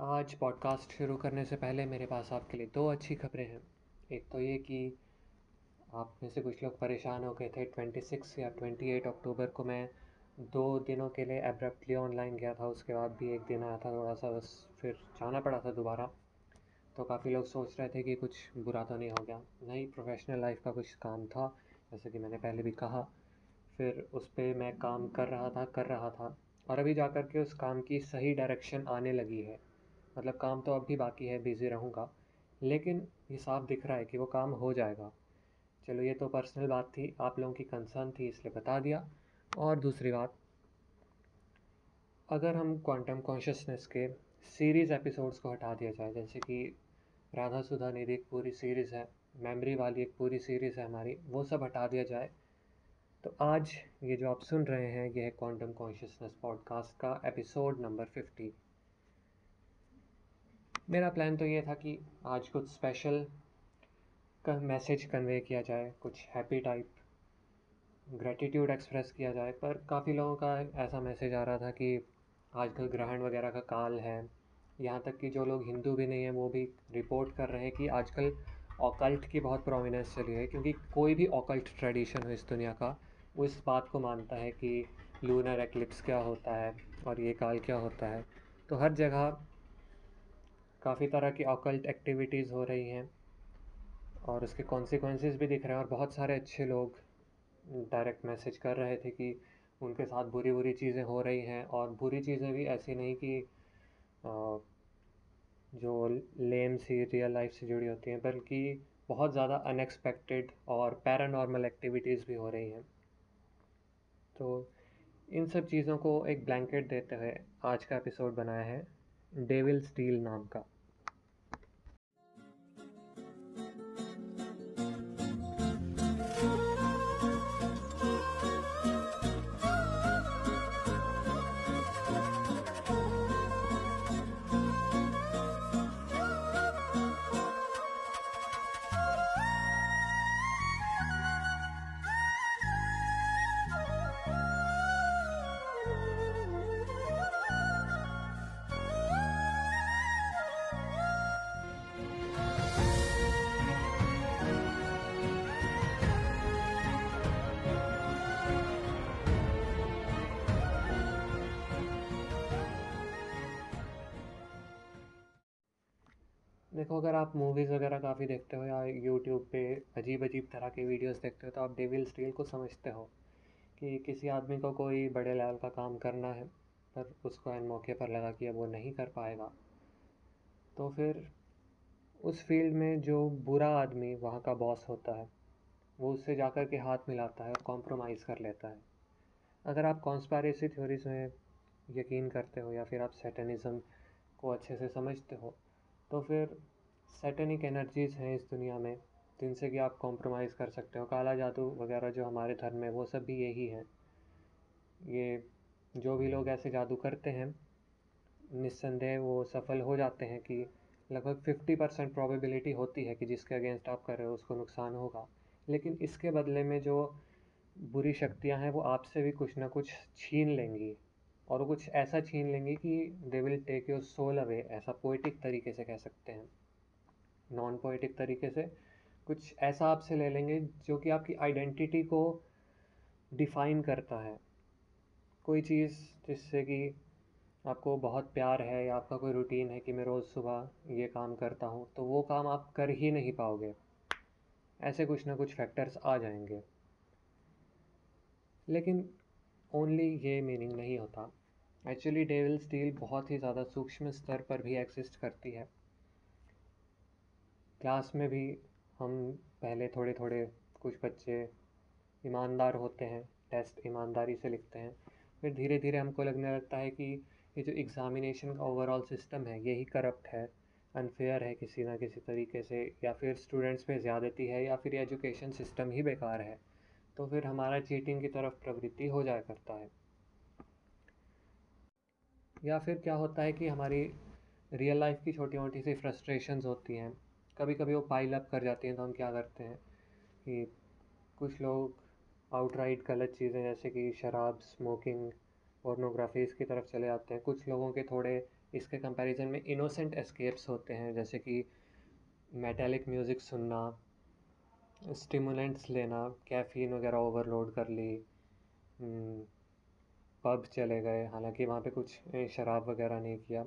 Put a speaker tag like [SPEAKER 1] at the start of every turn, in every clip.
[SPEAKER 1] आज पॉडकास्ट शुरू करने से पहले मेरे पास आपके लिए दो अच्छी खबरें हैं। एक तो ये कि आप में से कुछ लोग परेशान हो गए थे। ट्वेंटी सिक्स या ट्वेंटी एट अक्टूबर को मैं दो दिनों के लिए एब्रप्टली ऑनलाइन गया था। उसके बाद भी एक दिन आया था थोड़ा सा बस फिर जाना पड़ा था दोबारा। तो काफ़ी लोग सोच रहे थे कि कुछ बुरा तो नहीं हो गया। नहीं प्रोफेशनल लाइफ का कुछ काम था, जैसे कि मैंने पहले भी कहा। फिर उस पर मैं काम कर रहा था, कर रहा था। और अभी जा कर के उस काम की सही डायरेक्शन आने लगी है। मतलब काम तो अब भी बाकी है बिज़ी रहूँगा। लेकिन ये साफ़ दिख रहा है कि वो काम हो जाएगा। चलो, ये तो पर्सनल बात थी, आप लोगों की कंसर्न थी, इसलिए बता दिया। और दूसरी बात, अगर हम क्वांटम कॉन्शियसनेस के सीरीज़ एपिसोड्स को हटा दिया जाए, जैसे कि राधा सुधा निधि एक पूरी सीरीज़ है मेमोरी वाली एक पूरी सीरीज़ है हमारी, वो सब हटा दिया जाए तो आज ये जो आप सुन रहे हैं, ये है क्वांटम कॉन्शियसनेस पॉडकास्ट का एपिसोड नंबर फिफ्टी मेरा प्लान तो ये था कि आज कुछ स्पेशल का मैसेज कन्वे किया जाए, कुछ हैप्पी टाइप ग्रेटिट्यूड एक्सप्रेस किया जाए। पर काफ़ी लोगों का ऐसा मैसेज आ रहा था कि आजकल ग्रहण वगैरह का काल है। यहाँ तक कि जो लोग हिंदू भी नहीं हैं, वो भी रिपोर्ट कर रहे हैं कि आजकल ऑकल्ट की बहुत प्रोमिनेंस चली है। क्योंकि कोई भी ऑकल्ट ट्रेडिशन हो इस दुनिया का, वो इस बात को मानता है कि लूनर एक्लिप्स क्या होता है और ये काल क्या होता है। तो हर जगह काफ़ी तरह की ऑकल्ट एक्टिविटीज़ हो रही हैं और उसके कॉन्सिक्वेंसेस भी दिख रहे हैं और बहुत सारे अच्छे लोग डायरेक्ट मैसेज कर रहे थे कि उनके साथ बुरी बुरी चीज़ें हो रही हैं और बुरी चीज़ें भी ऐसी नहीं कि जो लेम सी रियल लाइफ से जुड़ी होती हैं, बल्कि बहुत ज़्यादा अनएक्सपेक्टेड और पैरानॉर्मल एक्टिविटीज़ भी हो रही हैं। तो इन सब चीज़ों को एक ब्लैंकेट देते हुए आज का एपिसोड बनाया है डेविल स्टील नाम का। देखो, अगर आप मूवीज़ वगैरह काफ़ी देखते हो या यूट्यूब पे अजीब अजीब तरह के वीडियोस देखते हो तो आप डेविल स्टील को समझते हो कि किसी आदमी को कोई बड़े लेवल का काम करना है, पर उसको एन मौके पर लगा कि अब वो नहीं कर पाएगा। तो फिर उस फ़ील्ड में जो बुरा आदमी वहाँ का बॉस होता है, वो उससे जा कर के हाथ मिलाता है और कॉम्प्रोमाइज़ कर लेता है। अगर आप कॉन्स्पायरेसी थ्योरीज में यकीन करते हो या फिर आप सेटनिज़म को अच्छे से समझते हो तो फिर सेटनिक एनर्जीज़ हैं इस दुनिया में, जिनसे कि आप कॉम्प्रोमाइज़ कर सकते हो। काला जादू वगैरह जो हमारे धर्म में, वो सब भी यही है। ये जो भी लोग ऐसे जादू करते हैं, निस्संदेह वो सफल हो जाते हैं कि लगभग फिफ्टी परसेंट प्रोबेबिलिटी होती है कि जिसके अगेंस्ट आप कर रहे हो, उसको नुकसान होगा। लेकिन इसके बदले में जो बुरी शक्तियाँ हैं, वो आपसे भी कुछ ना कुछ छीन लेंगी। और कुछ ऐसा छीन लेंगी कि they will take your soul away ऐसा पोइटिक तरीके से कह सकते हैं। नॉन पोइटिक तरीके से, कुछ ऐसा आपसे ले लेंगे जो कि आपकी आइडेंटिटी को डिफ़ाइन करता है। कोई चीज़ जिससे कि आपको बहुत प्यार है या आपका कोई रूटीन है कि मैं रोज़ सुबह ये काम करता हूँ तो वो काम आप कर ही नहीं पाओगे। ऐसे कुछ ना कुछ फैक्टर्स आ जाएँगे। लेकिन ओनली ये मीनिंग नहीं होता। एक्चुअली डेविल स्टील बहुत ही ज़्यादा सूक्ष्म स्तर पर भी एग्जिस्ट करती है। क्लास में भी हम पहले थोड़े थोड़े कुछ बच्चे ईमानदार होते हैं, टेस्ट ईमानदारी से लिखते हैं। फिर धीरे धीरे हमको लगने लगता है कि ये जो एग्ज़ामिनेशन का ओवरऑल सिस्टम है यही करप्ट है अनफेयर है किसी ना किसी तरीके से, या फिर स्टूडेंट्स पे ज़्यादती है, या फिर एजुकेशन सिस्टम ही बेकार है। तो फिर हमारा चीटिंग की तरफ़ प्रवृत्ति हो जाया करता है। या फिर क्या होता है कि हमारी रियल लाइफ की छोटी मोटी सी फ्रस्ट्रेशंस होती हैं। कभी कभी वो पाइल अप कर जाती हैं तो हम क्या करते हैं कि कुछ लोग आउटराइट गलत चीज़ें जैसे कि शराब स्मोकिंग पोर्नोग्राफी इसकी तरफ़ चले जाते हैं। कुछ लोगों के थोड़े इसके कंपैरिजन में इनोसेंट एस्केप्स होते हैं, जैसे कि मेटालिक म्यूज़िक सुनना स्टिमुलेंट्स लेना कैफ़ीन वगैरह ओवरलोड कर ली पब चले गए। हालाँकि वहाँ पे कुछ शराब वगैरह नहीं किया।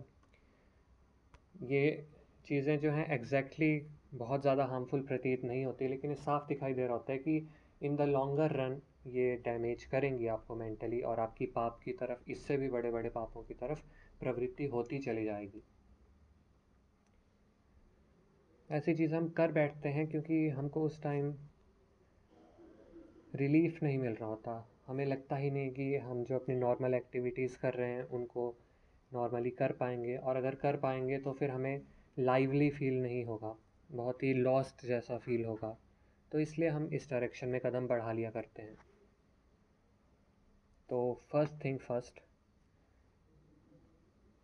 [SPEAKER 1] ये चीज़ें जो हैं एग्जैक्टली exactly बहुत ज़्यादा हार्मफुल प्रतीत नहीं होती, लेकिन ये साफ़ दिखाई दे रहा होता है कि इन द लॉन्गर रन ये डैमेज करेंगी आपको मेंटली और आपकी पाप की तरफ़, इससे भी बड़े बड़े पापों की तरफ़ प्रवृत्ति होती चली जाएगी। ऐसी चीज़ हम कर बैठते हैं क्योंकि हमको उस टाइम रिलीफ नहीं मिल रहा होता। हमें लगता ही नहीं कि हम जो अपनी नॉर्मल एक्टिविटीज़ कर रहे हैं, उनको नॉर्मली कर पाएँगे और अगर कर पाएँगे तो फिर हमें लाइवली फील नहीं होगा, बहुत ही लॉस्ट जैसा फील होगा। तो इसलिए हम इस डायरेक्शन में कदम बढ़ा लिया करते हैं। तो फ़र्स्ट थिंग फ़र्स्ट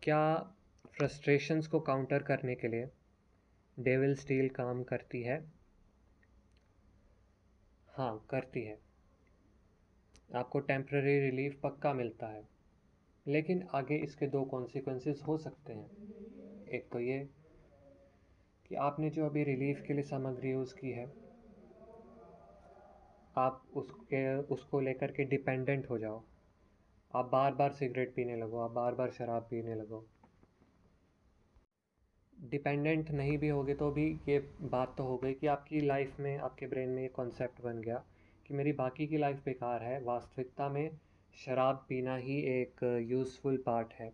[SPEAKER 1] क्या फ्रस्ट्रेशंस को काउंटर करने के लिए डेविल स्टील काम करती है? हाँ करती है। आपको टेम्प्ररी रिलीफ पक्का मिलता है। लेकिन आगे इसके दो कॉन्सिक्वेंसेस हो सकते हैं। एक तो ये कि आपने जो अभी रिलीफ के लिए सामग्री यूज़ की है, आप उसके, उसको लेकर के डिपेंडेंट हो जाओ। आप बार बार सिगरेट पीने लगो, आप बार बार शराब पीने लगो। डिपेंडेंट नहीं भी होगे तो भी ये बात तो हो गई कि आपकी लाइफ में, आपके ब्रेन में ये कॉन्सेप्ट बन गया कि मेरी बाकी की लाइफ बेकार है। वास्तविकता में शराब पीना ही एक यूज़फुल पार्ट है,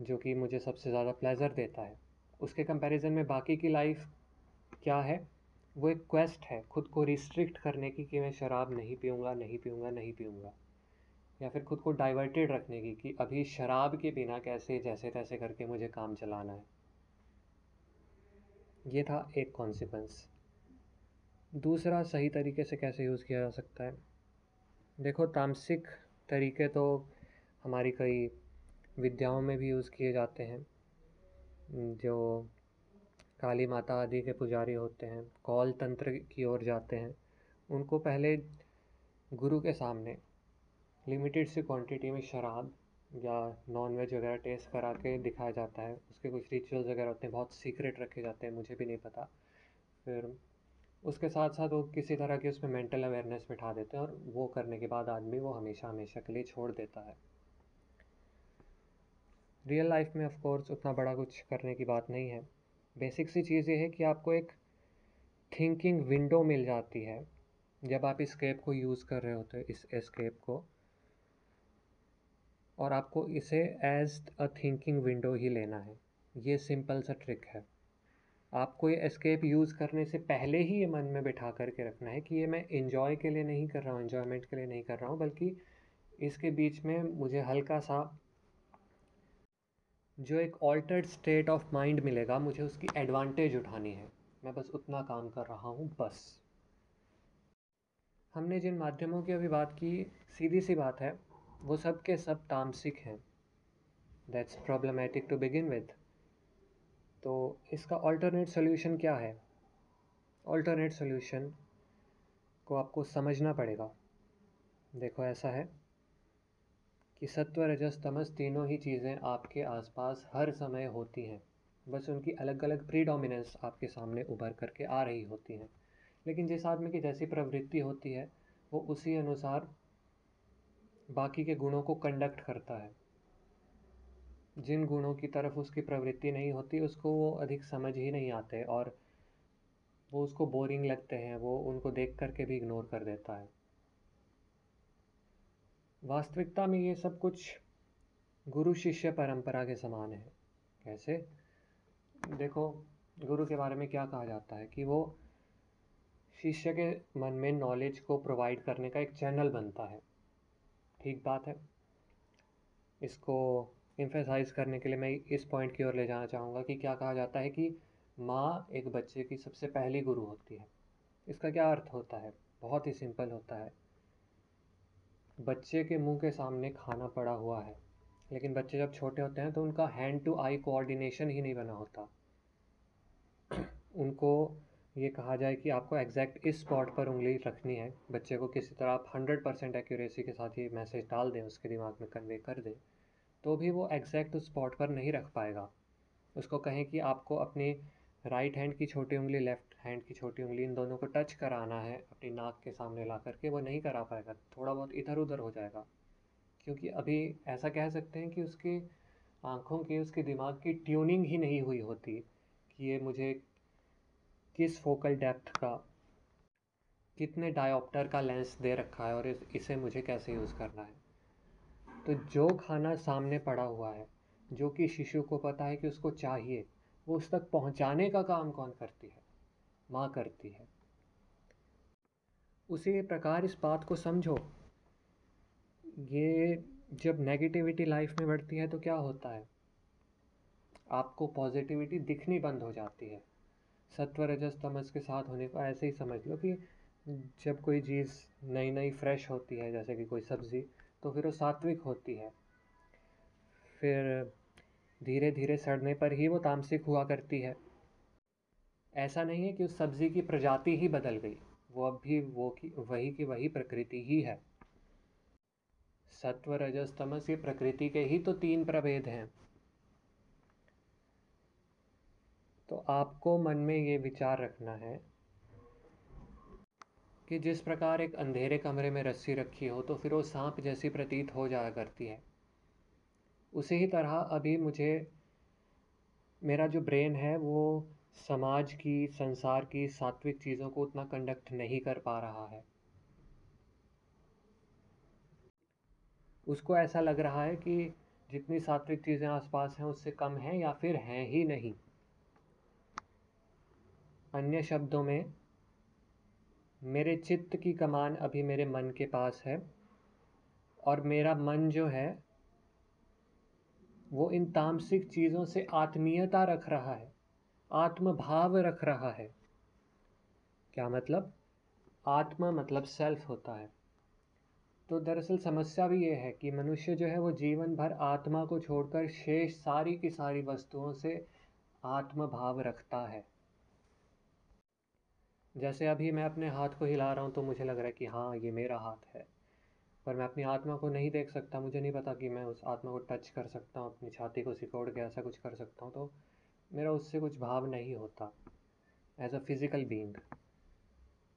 [SPEAKER 1] जो कि मुझे सबसे ज़्यादा प्लेज़र देता है। उसके कंपैरिजन में बाकी की लाइफ क्या है? वो एक क्वेस्ट है, खुद को रिस्ट्रिक्ट करने की कि मैं शराब नहीं पीऊँगा नहीं पीऊँगा नहीं पीऊँगा। या फिर खुद को डाइवर्टेड रखने की कि अभी शराब के बिना कैसे, जैसे तैसे करके मुझे काम चलाना है। ये था एक कॉन्सिक्वेंस दूसरा सही तरीके से कैसे यूज़ किया जा सकता है? देखो, तामसिक तरीके तो हमारी कई विद्याओं में भी यूज़ किए जाते हैं। जो काली माता आदि के पुजारी होते हैं, कौल तंत्र की ओर जाते हैं, उनको पहले गुरु के सामने लिमिटेड सी क्वांटिटी में शराब या नॉन वेज वगैरह टेस्ट करा के दिखाया जाता है। उसके कुछ रिचुअल्स वगैरह होते हैं, बहुत सीक्रेट रखे जाते हैं, मुझे भी नहीं पता। फिर उसके साथ साथ वो किसी तरह की उसमें मेंटल अवेयरनेस बिठा देते हैं और वो करने के बाद आदमी वो हमेशा हमेशा के लिए छोड़ देता है। रियल लाइफ में ऑफकोर्स उतना बड़ा कुछ करने की बात नहीं है। बेसिक सी चीज़ ये है कि आपको एक थिंकिंग विंडो मिल जाती है। जब आप स्केप को यूज़ कर रहे होते इस एस्केप को, और आपको इसे एज अ थिंकिंग विंडो ही लेना है। ये सिंपल सा ट्रिक है। आपको ये एस्केप यूज़ करने से पहले ही ये मन में बिठा करके रखना है कि ये मैं इन्जॉय के लिए नहीं कर रहा हूँ इन्जॉयमेंट के लिए नहीं कर रहा हूँ, बल्कि इसके बीच में मुझे हल्का सा जो एक ऑल्टर्ड स्टेट ऑफ़ माइंड मिलेगा, मुझे उसकी एडवांटेज उठानी है। मैं बस उतना काम कर रहा हूँ, बस। हमने जिन माध्यमों की अभी बात की, सीधी सी बात है, वो सब के सब तामसिक हैं। That's problematic to begin with तो इसका ऑल्टरनेट सोल्यूशन क्या है? ऑल्टरनेट सोल्यूशन को आपको समझना पड़ेगा। देखो, ऐसा है। कि सत्व रजस तमस तीनों ही चीज़ें आपके आसपास हर समय होती हैं। बस उनकी अलग अलग प्रीडोमिनेंस आपके सामने उभर करके आ रही होती हैं। लेकिन जिस आदमी की जैसी प्रवृत्ति होती है, वो उसी अनुसार बाकी के गुणों को कंडक्ट करता है। जिन गुणों की तरफ़ उसकी प्रवृत्ति नहीं होती, उसको वो अधिक समझ ही नहीं आते और वो उसको बोरिंग लगते हैं, वो उनको देख करके भी इग्नोर कर देता है। वास्तविकता में ये सब कुछ गुरु शिष्य परंपरा के समान है। कैसे? देखो, गुरु के बारे में क्या कहा जाता है कि वो शिष्य के मन में नॉलेज को प्रोवाइड करने का एक चैनल बनता है। ठीक बात है। इसको इम्फेसाइज करने के लिए मैं इस पॉइंट की ओर ले जाना चाहूँगा कि क्या कहा जाता है कि माँ एक बच्चे की सबसे पहली गुरु होती है। इसका क्या अर्थ होता है? बहुत ही सिंपल होता है। बच्चे के मुँह के सामने खाना पड़ा हुआ है। लेकिन बच्चे जब छोटे होते हैं तो उनका हैंड टू आई कोऑर्डिनेशन ही नहीं बना होता। उनको ये कहा जाए कि आपको एग्जैक्ट इस स्पॉट पर उंगली रखनी है। बच्चे को किसी तरह आप हंड्रेड परसेंट एक्यूरेसी के साथ ये मैसेज डाल दें, उसके दिमाग में कन्वे कर दें तो भी वो एग्जैक्ट उस स्पॉट पर नहीं रख पाएगा। उसको कहें कि आपको अपनी राइट हैंड की छोटी उंगली, लेफ़्ट हैंड की छोटी उंगली, इन दोनों को टच कराना है, अपनी नाक के सामने ला करके, वो नहीं करा पाएगा, थोड़ा बहुत इधर उधर हो जाएगा। क्योंकि अभी ऐसा कह सकते हैं कि उसकी आँखों की, उसके दिमाग की ट्यूनिंग ही नहीं हुई होती कि ये मुझे किस फोकल डेप्थ का, कितने डायोप्टर का लेंस दे रखा है और इसे मुझे कैसे यूज़ करना है। तो जो खाना सामने पड़ा हुआ है, जो कि शिशु को पता है कि उसको चाहिए वो उस तक पहुँचाने का काम कौन करती है? माँ करती है। उसी प्रकार इस बात को समझो। ये जब नेगेटिविटी लाइफ में बढ़ती है तो क्या होता है? आपको पॉजिटिविटी दिखनी बंद हो जाती है। सत्व रजस तमस के साथ होने को ऐसे ही समझ लो कि जब कोई चीज़ नई नई फ्रेश होती है, जैसे कि कोई सब्ज़ी तो फिर वो सात्विक होती है। फिर धीरे धीरे सड़ने पर ही वो तामसिक हुआ करती है। ऐसा नहीं है कि उस सब्ज़ी की प्रजाति ही बदल गई, वो अब भी वो की, वही की वही प्रकृति ही है। सत्व, रजस, तमस ये प्रकृति के ही तो तीन प्रभेद हैं। तो आपको मन में ये विचार रखना है कि जिस प्रकार एक अंधेरे कमरे में रस्सी रखी हो तो फिर वो सांप जैसी प्रतीत हो जाया करती है। उसी ही तरह अभी मुझे मेरा जो ब्रेन है, वो समाज की, संसार की सात्विक चीज़ों को उतना कंडक्ट नहीं कर पा रहा है। उसको ऐसा लग रहा है कि जितनी सात्विक चीज़ें आसपास हैं, उससे कम हैं या फिर हैं ही नहीं। अन्य शब्दों में, मेरे चित्त की कमान अभी मेरे मन के पास है और मेरा मन जो है वो इन तामसिक चीज़ों से आत्मीयता रख रहा है, आत्मभाव रख रहा है। क्या मतलब? आत्मा मतलब सेल्फ होता है। तो दरअसल समस्या भी ये है कि मनुष्य जो है वो जीवन भर आत्मा को छोड़कर शेष सारी की सारी वस्तुओं से आत्मभाव रखता है। जैसे अभी मैं अपने हाथ को हिला रहा हूँ तो मुझे लग रहा है कि हाँ ये मेरा हाथ है। पर मैं अपनी आत्मा को नहीं देख सकता, मुझे नहीं पता कि मैं उस आत्मा को टच कर सकता हूँ, अपनी छाती को सिकोड़ के ऐसा कुछ कर सकता हूँ तो मेरा उससे कुछ भाव नहीं होता एज अ फ़िज़िकल बींग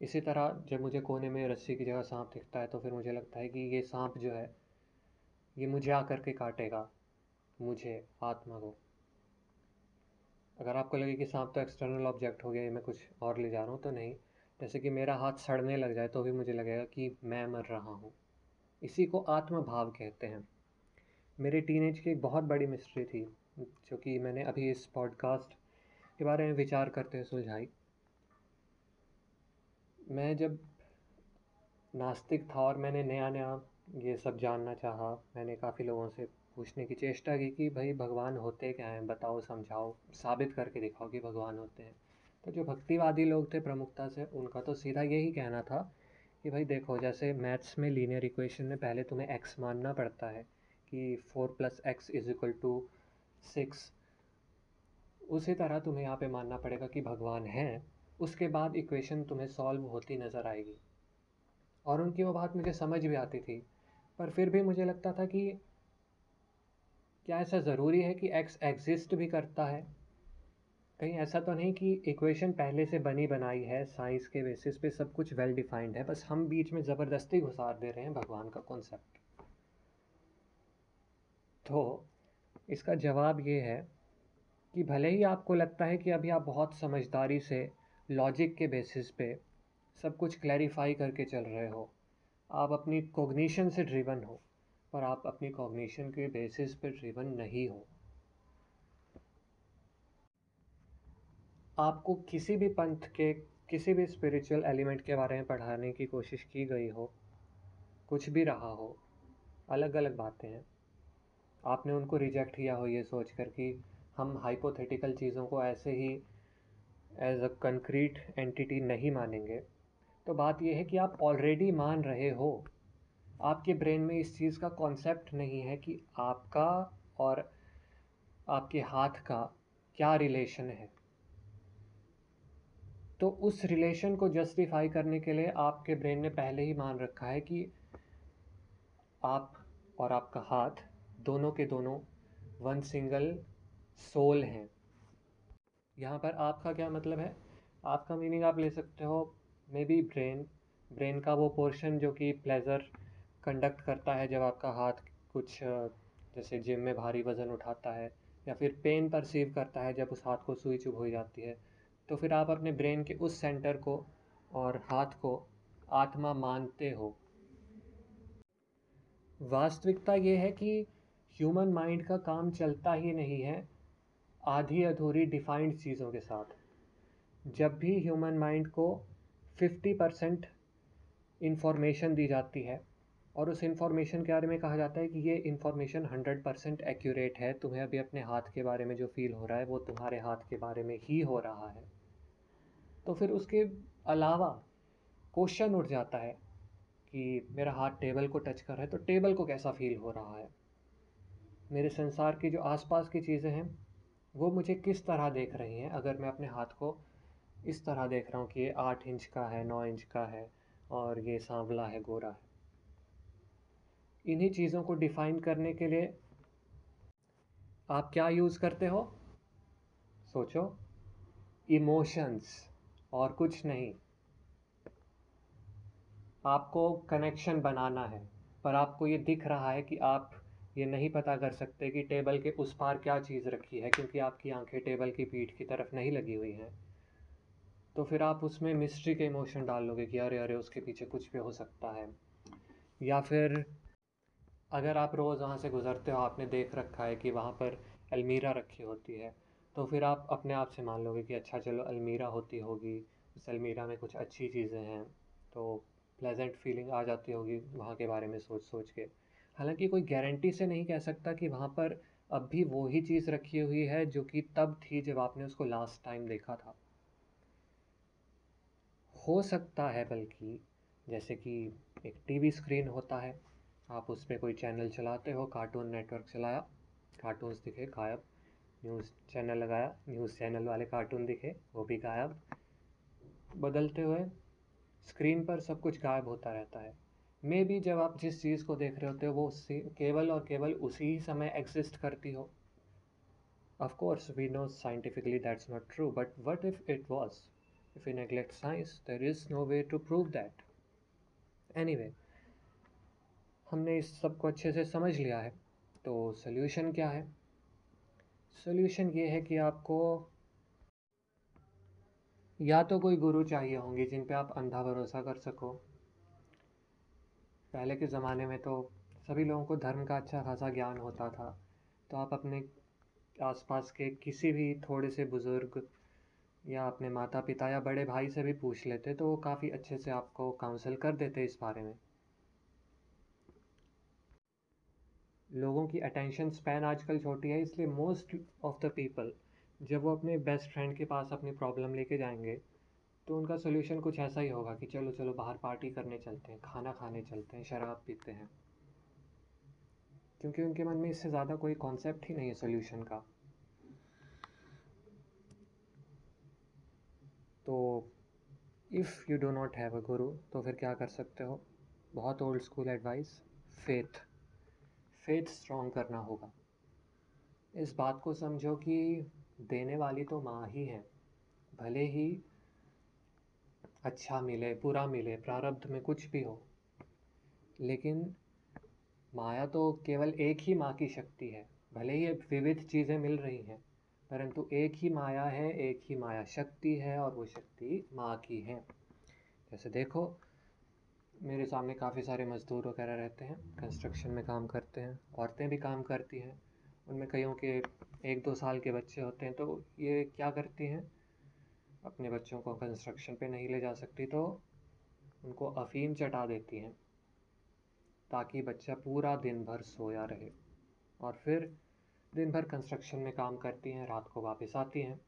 [SPEAKER 1] इसी तरह जब मुझे कोने में रस्सी की जगह सांप दिखता है तो फिर मुझे लगता है कि ये सांप जो है, ये मुझे आकर के काटेगा, मुझे, आत्मा को। अगर आपको लगे कि सांप तो एक्सटर्नल ऑब्जेक्ट हो गया मैं कुछ और ले जा रहा हूँ तो नहीं। जैसे कि मेरा हाथ सड़ने लग जाए तो भी मुझे लगेगा कि मैं मर रहा हूँ। इसी को आत्मभाव कहते हैं। मेरे टीनेज की एक बहुत बड़ी मिस्ट्री थी, जो कि मैंने अभी इस पॉडकास्ट के बारे में विचार करते हुए सुलझाई। मैं जब नास्तिक था और मैंने नया नया ये सब जानना चाहा, मैंने काफ़ी लोगों से पूछने की चेष्टा की कि भाई, भगवान होते क्या हैं? बताओ, समझाओ, साबित करके दिखाओ कि भगवान होते हैं। तो जो भक्तिवादी लोग थे प्रमुखता से, उनका तो सीधा यही कहना था कि भाई देखो, जैसे मैथ्स में लीनियर इक्वेशन में पहले तुम्हें एक्स मानना पड़ता है कि four plus x is equal to six उसी तरह तुम्हें यहाँ पे मानना पड़ेगा कि भगवान हैं। उसके बाद इक्वेशन तुम्हें सॉल्व होती नज़र आएगी। और उनकी वो बात मुझे समझ भी आती थी। पर फिर भी मुझे लगता था कि क्या ऐसा ज़रूरी है कि एक्स एग्जिस्ट भी करता है? कहीं ऐसा तो नहीं कि इक्वेशन पहले से बनी बनाई है साइंस के बेसिस पे सब कुछ वेल डिफाइंड है, बस हम बीच में ज़बरदस्ती घुसार दे रहे हैं भगवान का कॉन्सेप्ट तो इसका जवाब ये है कि भले ही आपको लगता है कि अभी आप बहुत समझदारी से लॉजिक के बेसिस पे सब कुछ क्लैरिफाई करके चल रहे हो, आप अपनी कोग्निशन से ड्रिवन हो, पर आप अपनी कॉग्निशन के बेसिस पे ड्रिवन नहीं हो। आपको किसी भी पंथ के, किसी भी स्पिरिचुअल एलिमेंट के बारे में पढ़ाने की कोशिश की गई हो, कुछ भी रहा हो अलग अलग बातें हैं। आपने उनको रिजेक्ट किया हो ये सोच कर कि हम हाइपोथेटिकल चीज़ों को ऐसे ही एज अ कंक्रीट एंटिटी नहीं मानेंगे। तो बात यह है कि आप ऑलरेडी मान रहे हो। आपके ब्रेन में इस चीज़ का कॉन्सेप्ट नहीं है कि आपका और आपके हाथ का क्या रिलेशन है। तो उस रिलेशन को जस्टिफाई करने के लिए आपके ब्रेन ने पहले ही मान रखा है कि आप और आपका हाथ दोनों के दोनों वन सिंगल सोल हैं। यहाँ पर आपका क्या मतलब है? आपका मीनिंग आप ले सकते हो मे बी ब्रेन ब्रेन का वो पोर्शन जो कि प्लेज़र कंडक्ट करता है जब आपका हाथ कुछ, जैसे जिम में भारी वज़न उठाता है या फिर पेन परसीव करता है जब उस हाथ को सुई चुभ हो जाती है। तो फिर आप अपने ब्रेन के उस सेंटर को और हाथ को आत्मा मानते हो। वास्तविकता ये है कि ह्यूमन माइंड का काम चलता ही नहीं है आधी अधूरी डिफाइंड चीज़ों के साथ। जब भी ह्यूमन माइंड को फिफ्टी परसेंट इंफॉर्मेशन दी जाती है और उस इन्फॉर्मेशन के बारे में कहा जाता है कि ये इन्फॉर्मेशन हंड्रेड परसेंट एक्यूरेट है, तुम्हें अभी अपने हाथ के बारे में जो फील हो रहा है, वो तुम्हारे हाथ के बारे में ही हो रहा है। तो फिर उसके अलावा क्वेश्चन उठ जाता है कि मेरा हाथ टेबल को टच कर रहा है तो टेबल को कैसा फील हो रहा है? मेरे संसार की जो आसपास की चीज़ें हैं, वो मुझे किस तरह देख रही हैं? अगर मैं अपने हाथ को इस तरह देख रहा हूँ कि ये आठ इंच का है, नौ इंच का है और ये सांवला है, गोरा है। इन्हीं चीज़ों को डिफ़ाइन करने के लिए आप क्या यूज़ करते हो? सोचो इमोशंस और कुछ नहीं। आपको कनेक्शन बनाना है, पर आपको ये दिख रहा है कि आप ये नहीं पता कर सकते कि टेबल के उस पार क्या चीज़ रखी है, क्योंकि आपकी आँखें टेबल की पीठ की तरफ़ नहीं लगी हुई हैं। तो फिर आप उसमें मिस्ट्री के इमोशन डाल लोगे कि अरे अरे, उसके पीछे कुछ भी हो सकता है। या फिर अगर आप रोज़ वहाँ से गुज़रते हो, आपने देख रखा है कि वहाँ पर अलमीरा रखी होती है तो फिर आप अपने आप से मान लोगे कि अच्छा चलो अलमीरा होती होगी, उस अलमीरा में कुछ अच्छी चीज़ें हैं तो प्लेजेंट फीलिंग आ जाती होगी वहाँ के बारे में सोच सोच के। हालाँकि कोई गारंटी से नहीं कह सकता कि वहाँ पर अब भी वो ही चीज़ रखी हुई है जो कि तब थी जब आपने उसको लास्ट टाइम देखा था। हो सकता है बल्कि जैसे कि एक टीवी स्क्रीन होता है, आप उस पर कोई चैनल चलाते हो कार्टून नेटवर्क चलाया कार्टून्स दिखे, गायब। न्यूज़ चैनल लगाया। न्यूज़ चैनल वाले कार्टून दिखे वो भी गायब। बदलते हुए स्क्रीन पर सब कुछ गायब होता रहता है। मे बी जब आप जिस चीज़ को देख रहे होते हो वो उसी केवल और केवल उसी ही समय एग्जिस्ट करती हो। Of course we know scientifically that's not true but what if it was If we neglect science, there is no way to prove that. Anyway, हमने इस सबको अच्छे से समझ लिया है। तो सोल्यूशन क्या है? सोल्यूशन ये है कि आपको या तो कोई गुरु चाहिए होंगे जिन पे आप अंधा भरोसा कर सको। पहले के ज़माने में तो सभी लोगों को धर्म का अच्छा खासा ज्ञान होता था। तो आप अपने आसपास के किसी भी थोड़े से बुज़ुर्ग या अपने माता पिता या बड़े भाई से भी पूछ लेते तो वो काफ़ी अच्छे से आपको काउंसिल कर देते इस बारे में। लोगों की अटेंशन स्पैन आजकल छोटी है, इसलिए मोस्ट ऑफ़ द पीपल जब वो अपने बेस्ट फ्रेंड के पास अपनी प्रॉब्लम लेके जाएँगे तो उनका सोल्यूशन कुछ ऐसा ही होगा कि चलो चलो बाहर पार्टी करने चलते हैं, खाना खाने चलते हैं, शराब पीते हैं। क्योंकि उनके मन में इससे ज़्यादा कोई कॉन्सेप्ट ही नहीं है सोल्यूशन का। तो if you do not have a guru तो फिर क्या कर सकते हो? बहुत old school advice faith faith strong करना होगा। इस बात को समझो कि देने वाली तो माँ ही है। भले ही अच्छा मिले, बुरा मिले, प्रारब्ध में कुछ भी हो, लेकिन माया तो केवल एक ही माँ की शक्ति है। भले ही विविध चीज़ें मिल रही हैं, परंतु एक ही माया है, एक ही माया शक्ति है और वो शक्ति माँ की है। जैसे देखो मेरे सामने काफ़ी सारे मज़दूर वगैरह रहते हैं कंस्ट्रक्शन में काम करते हैं, औरतें भी काम करती हैं। उनमें कईयों के एक दो साल के बच्चे होते हैं तो ये क्या करती हैं? अपने बच्चों को कंस्ट्रक्शन पे नहीं ले जा सकती तो उनको अफ़ीम चटा देती हैं, ताकि बच्चा पूरा दिन भर सोया रहे। और फिर दिन भर कंस्ट्रक्शन में काम करती हैं, रात को वापस आती हैं,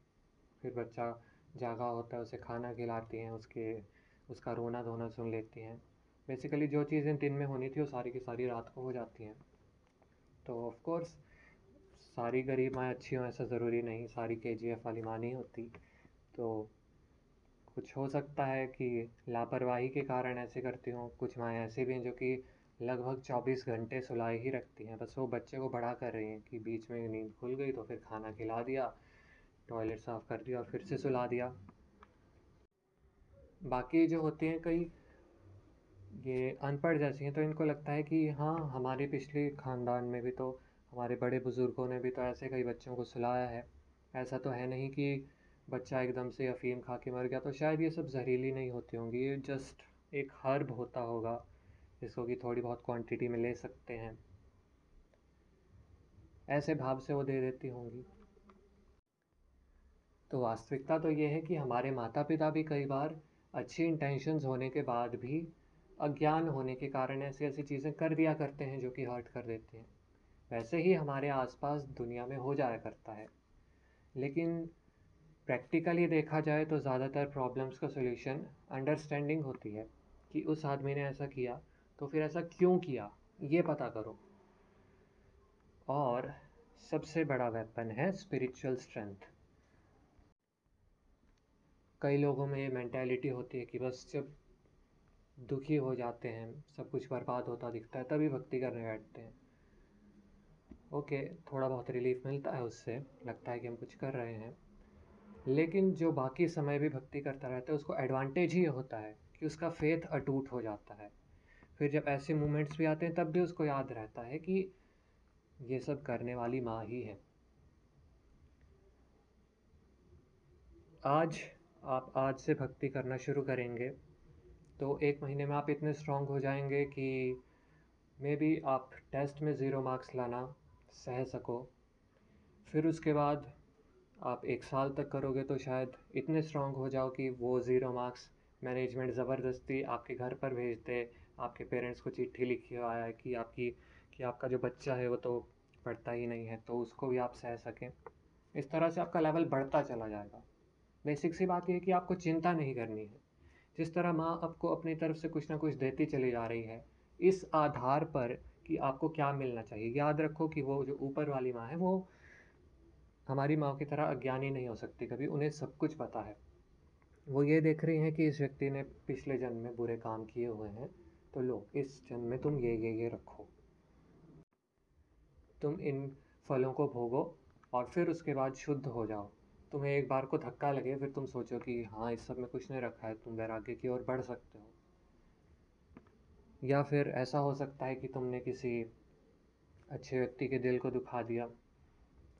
[SPEAKER 1] फिर बच्चा जागा होता है, उसे खाना खिलाती हैं, उसके, उसका रोना धोना सुन लेती हैं। बेसिकली जो चीज़ें दिन में होनी थी वो सारी की सारी रात को हो जाती हैं। तो ऑफ़ कोर्स सारी गरीब माएँ अच्छी हों ऐसा ज़रूरी नहीं, सारी के जी एफ़ वाली माँ नहीं होती। तो कुछ हो सकता है कि लापरवाही के कारण ऐसे करती हूँ, कुछ माएँ ऐसी भी हैं जो कि लगभग चौबीस घंटे सुलाए ही रखती हैं। बस वो बच्चे को बड़ा कर रही हैं कि बीच में नींद खुल गई तो फिर खाना खिला दिया, टॉयलेट साफ़ कर दिया और फिर से सुला दिया। बाकी जो होती हैं कई ये अनपढ़ जैसी हैं तो इनको लगता है कि हाँ हमारे पिछले ख़ानदान में भी तो हमारे बड़े बुज़ुर्गों ने भी तो ऐसे कई बच्चों को सुलाया है। ऐसा तो है नहीं कि बच्चा एकदम से अफ़ीम खा के मर गया तो शायद ये सब जहरीली नहीं होती होंगी, ये जस्ट एक हर्ब होता होगा, जिसको कि थोड़ी बहुत क्वांटिटी में ले सकते हैं। ऐसे भाव से वो दे देती होंगी। तो वास्तविकता तो ये है कि हमारे माता पिता भी कई बार अच्छी इंटेंशंस होने के बाद भी अज्ञान होने के कारण ऐसी ऐसी चीज़ें कर दिया करते हैं जो कि हर्ट कर देते हैं। वैसे ही हमारे आसपास दुनिया में हो जाया करता है। लेकिन प्रैक्टिकली देखा जाए तो ज़्यादातर प्रॉब्लम्स का सोल्यूशन अंडरस्टैंडिंग होती है कि उस आदमी ने ऐसा किया तो फिर ऐसा क्यों किया, ये पता करो। और सबसे बड़ा वेपन है स्पिरिचुअल स्ट्रेंथ कई लोगों में ये मैंटेलिटी होती है कि बस जब दुखी हो जाते हैं, सब कुछ बर्बाद होता दिखता है, तभी भक्ति करने बैठते हैं। ओके, थोड़ा बहुत रिलीफ मिलता है उससे, लगता है कि हम कुछ कर रहे हैं। लेकिन जो बाकी समय भी भक्ति करता रहता है, उसको एडवांटेज ही होता है कि उसका फेथ अटूट हो जाता है। फिर जब ऐसे मोमेंट्स भी आते हैं, तब भी उसको याद रहता है कि ये सब करने वाली माँ ही है। आज आप, आज से भक्ति करना शुरू करेंगे। तो एक महीने में आप इतने स्ट्रांग हो जाएँगे कि मे बी आप टेस्ट में ज़ीरो मार्क्स लाना सह सको। फिर उसके बाद आप एक साल तक करोगे तो शायद इतने स्ट्रांग हो जाओ कि वो ज़ीरो मार्क्स मैनेजमेंट ज़बरदस्ती आपके घर पर भेज दे। आपके पेरेंट्स को चिट्ठी लिखी आया है कि आपकी, कि आपका जो बच्चा है वो तो पढ़ता ही नहीं है तो उसको भी आप सह सकें। इस तरह से आपका लेवल बढ़ता चला जाएगा। बेसिक सी बात यह है कि आपको चिंता नहीं करनी है। जिस तरह माँ आपको अपनी तरफ़ से कुछ ना कुछ देती चली जा रही है, इस आधार पर कि आपको क्या मिलना चाहिए। याद रखो कि वो जो ऊपर वाली माँ है, वो हमारी माँ की तरह अज्ञानी नहीं हो सकती, कभी उन्हें सब कुछ पता है। वो ये देख रही हैं कि इस व्यक्ति ने पिछले जन्म में बुरे काम किए हुए हैं तो लो, इस जन्म में तुम ये ये ये रखो। तुम इन फलों को भोगो और फिर उसके बाद शुद्ध हो जाओ। तुम्हें एक बार को धक्का लगे, फिर तुम सोचो कि हाँ इस सब में कुछ नहीं रखा है, तुम वैराग्य की ओर बढ़ सकते हो। या फिर ऐसा हो सकता है कि तुमने किसी अच्छे व्यक्ति के दिल को दुखा दिया।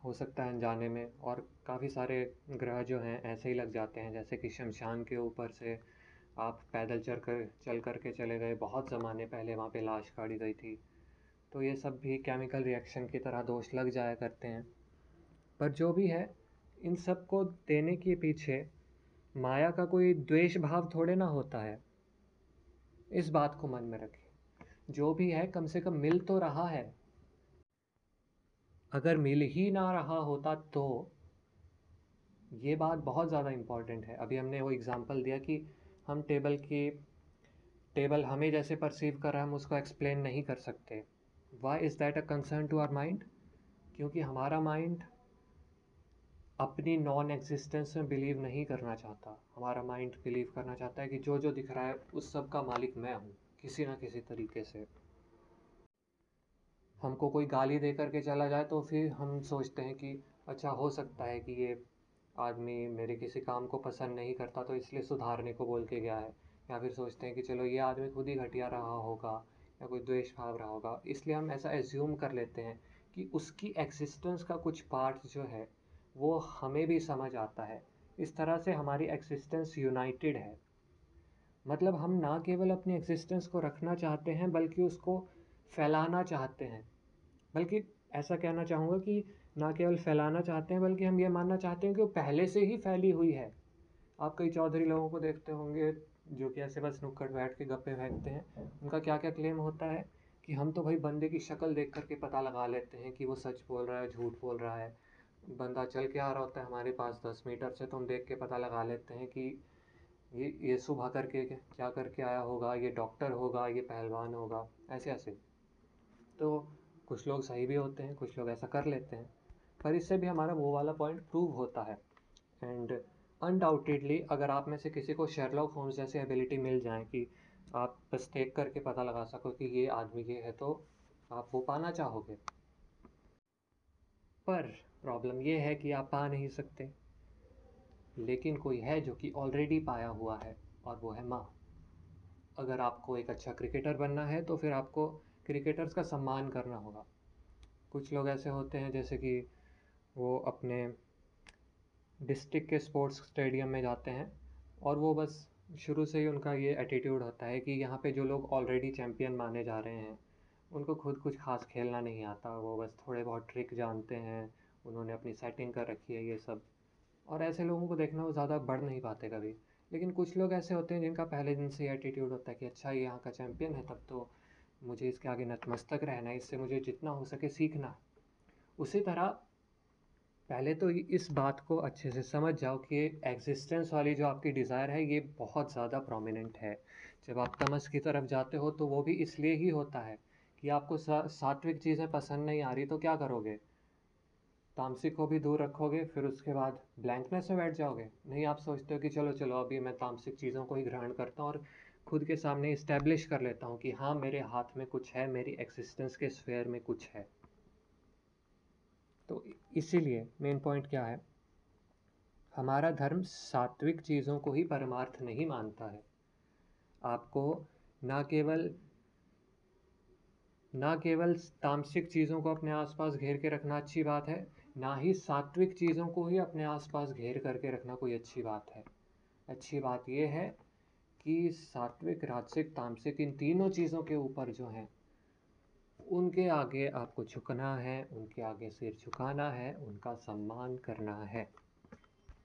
[SPEAKER 1] हो सकता है अनजाने में, और काफ़ी सारे ग्रह जो हैं, ऐसे ही लग जाते हैं, जैसे कि शमशान के ऊपर से आप पैदल चल कर चल कर के चले गए। बहुत ज़माने पहले वहाँ पे लाश गाड़ी गई थी। तो ये सब भी केमिकल रिएक्शन की तरह दोष लग जाया करते हैं। पर जो भी है इन सबको देने के पीछे माया का कोई द्वेष भाव थोड़े ना होता है। इस बात को मन में रखें। जो भी है, कम से कम मिल तो रहा है। अगर मिल ही ना रहा होता तो ये बात बहुत ज़्यादा इंपॉर्टेंट है। अभी हमने वो एग्ज़ाम्पल दिया कि हम टेबल की टेबल हमें जैसे परसीव कर रहा है, हम उसको एक्सप्लेन नहीं कर सकते। Why is that a concern to our mind क्योंकि हमारा माइंड अपनी नॉन एग्जिस्टेंस में बिलीव नहीं करना चाहता। हमारा माइंड बिलीव करना चाहता है कि जो जो दिख रहा है, उस सब का मालिक मैं हूँ, किसी ना किसी तरीके से। हमको कोई गाली दे करके चला जाए तो फिर हम सोचते हैं कि अच्छा हो सकता है कि ये आदमी मेरे किसी काम को पसंद नहीं करता तो इसलिए सुधारने को बोल के गया है। या फिर सोचते हैं कि, चलो, ये आदमी खुद ही घटिया रहा होगा या कोई द्वेष भाव रहा होगा। इसलिए हम ऐसा एज्यूम कर लेते हैं कि उसकी एग्जिस्टेंस का कुछ पार्ट जो है वो हमें भी समझ आता है। इस तरह से हमारी एग्जिस्टेंस यूनाइटेड है। मतलब हम ना केवल अपनी एग्जिस्टेंस को रखना चाहते हैं, बल्कि उसको फैलाना चाहते हैं। बल्कि ऐसा कहना चाहूँगा कि ना केवल फैलाना चाहते हैं, बल्कि हम ये मानना चाहते हैं कि वो पहले से ही फैली हुई है। आप कई चौधरी लोगों को देखते होंगे, जो कि ऐसे बस नुक्कड़ बैठ के गप्पे फेंकते हैं, उनका क्या क्या क्लेम होता है कि हम तो भाई बंदे की शक्ल देख करके पता लगा लेते हैं कि वो सच बोल रहा है, झूठ बोल रहा है। बंदा चल के आ रहा होता है हमारे पास दस मीटर से तो हम देख के पता लगा लेते हैं कि ये ये सुबह करके क्या करके आया होगा, ये डॉक्टर होगा, ये पहलवान होगा, ऐसे ऐसे। तो कुछ लोग सही भी होते हैं, कुछ लोग ऐसा कर लेते हैं, पर इससे भी हमारा वो वाला पॉइंट प्रूव होता है। एंड अनडाउटेडली अगर आप में से किसी को शेरलॉक होम्स जैसी एबिलिटी मिल जाए कि आप बस देख करके पता लगा सको कि ये आदमी ये है तो आप वो पाना चाहोगे। पर प्रॉब्लम ये है कि आप पा नहीं सकते। लेकिन कोई है जो कि ऑलरेडी पाया हुआ है और वो है माँ। अगर आपको एक अच्छा क्रिकेटर बनना है तो फिर आपको क्रिकेटर्स का सम्मान करना होगा। कुछ लोग ऐसे होते हैं, जैसे कि वो अपने डिस्ट्रिक्ट के स्पोर्ट्स स्टेडियम में जाते हैं और वो बस शुरू से ही उनका ये एटीट्यूड होता है कि यहाँ पे जो लोग ऑलरेडी चैम्पियन माने जा रहे हैं, उनको खुद कुछ खास खेलना नहीं आता। वो बस थोड़े बहुत ट्रिक जानते हैं उन्होंने अपनी सेटिंग कर रखी है ये सब। और ऐसे लोगों को देखना वो ज़्यादा बढ़ नहीं पाते कभी। लेकिन कुछ लोग ऐसे होते हैं जिनका पहले दिन से एटीट्यूड होता है कि अच्छा ये यहाँ का चैम्पियन है, तब तो मुझे इसके आगे नतमस्तक रहना है, इससे मुझे जितना हो सके सीखना। उसी तरह पहले तो इस बात को अच्छे से समझ जाओ कि एग्जिस्टेंस वाली जो आपकी डिज़ायर है, ये बहुत ज़्यादा प्रोमिनेंट है। जब आप तमस की तरफ़ जाते हो तो वो भी इसलिए ही होता है कि आपको सात्विक चीज़ें पसंद नहीं आ रही तो क्या करोगे? तामसिक को भी दूर रखोगे, फिर उसके बाद ब्लैंकनेस में बैठ जाओगे। नहीं, आप सोचते हो कि चलो चलो, अभी मैं तामसिक चीज़ों को ही ग्रहण करता हूँ और खुद के सामने इस्टेब्लिश कर लेता हूँ कि हाँ मेरे हाथ में कुछ है, मेरी एक्सिस्टेंस के स्फेयर में कुछ है। तो इसीलिए मेन पॉइंट क्या है? हमारा धर्म सात्विक चीज़ों को ही परमार्थ नहीं मानता है। आपको ना केवल ना केवल तामसिक चीज़ों को अपने आसपास घेर के रखना अच्छी बात है ना ही सात्विक चीज़ों को ही अपने आसपास घेर करके रखना कोई अच्छी बात है। अच्छी बात यह है कि सात्विक, राजसिक, तामसिक इन तीनों चीज़ों के ऊपर जो हैं, उनके आगे आपको झुकना है, उनके आगे सिर झुकाना है, उनका सम्मान करना है।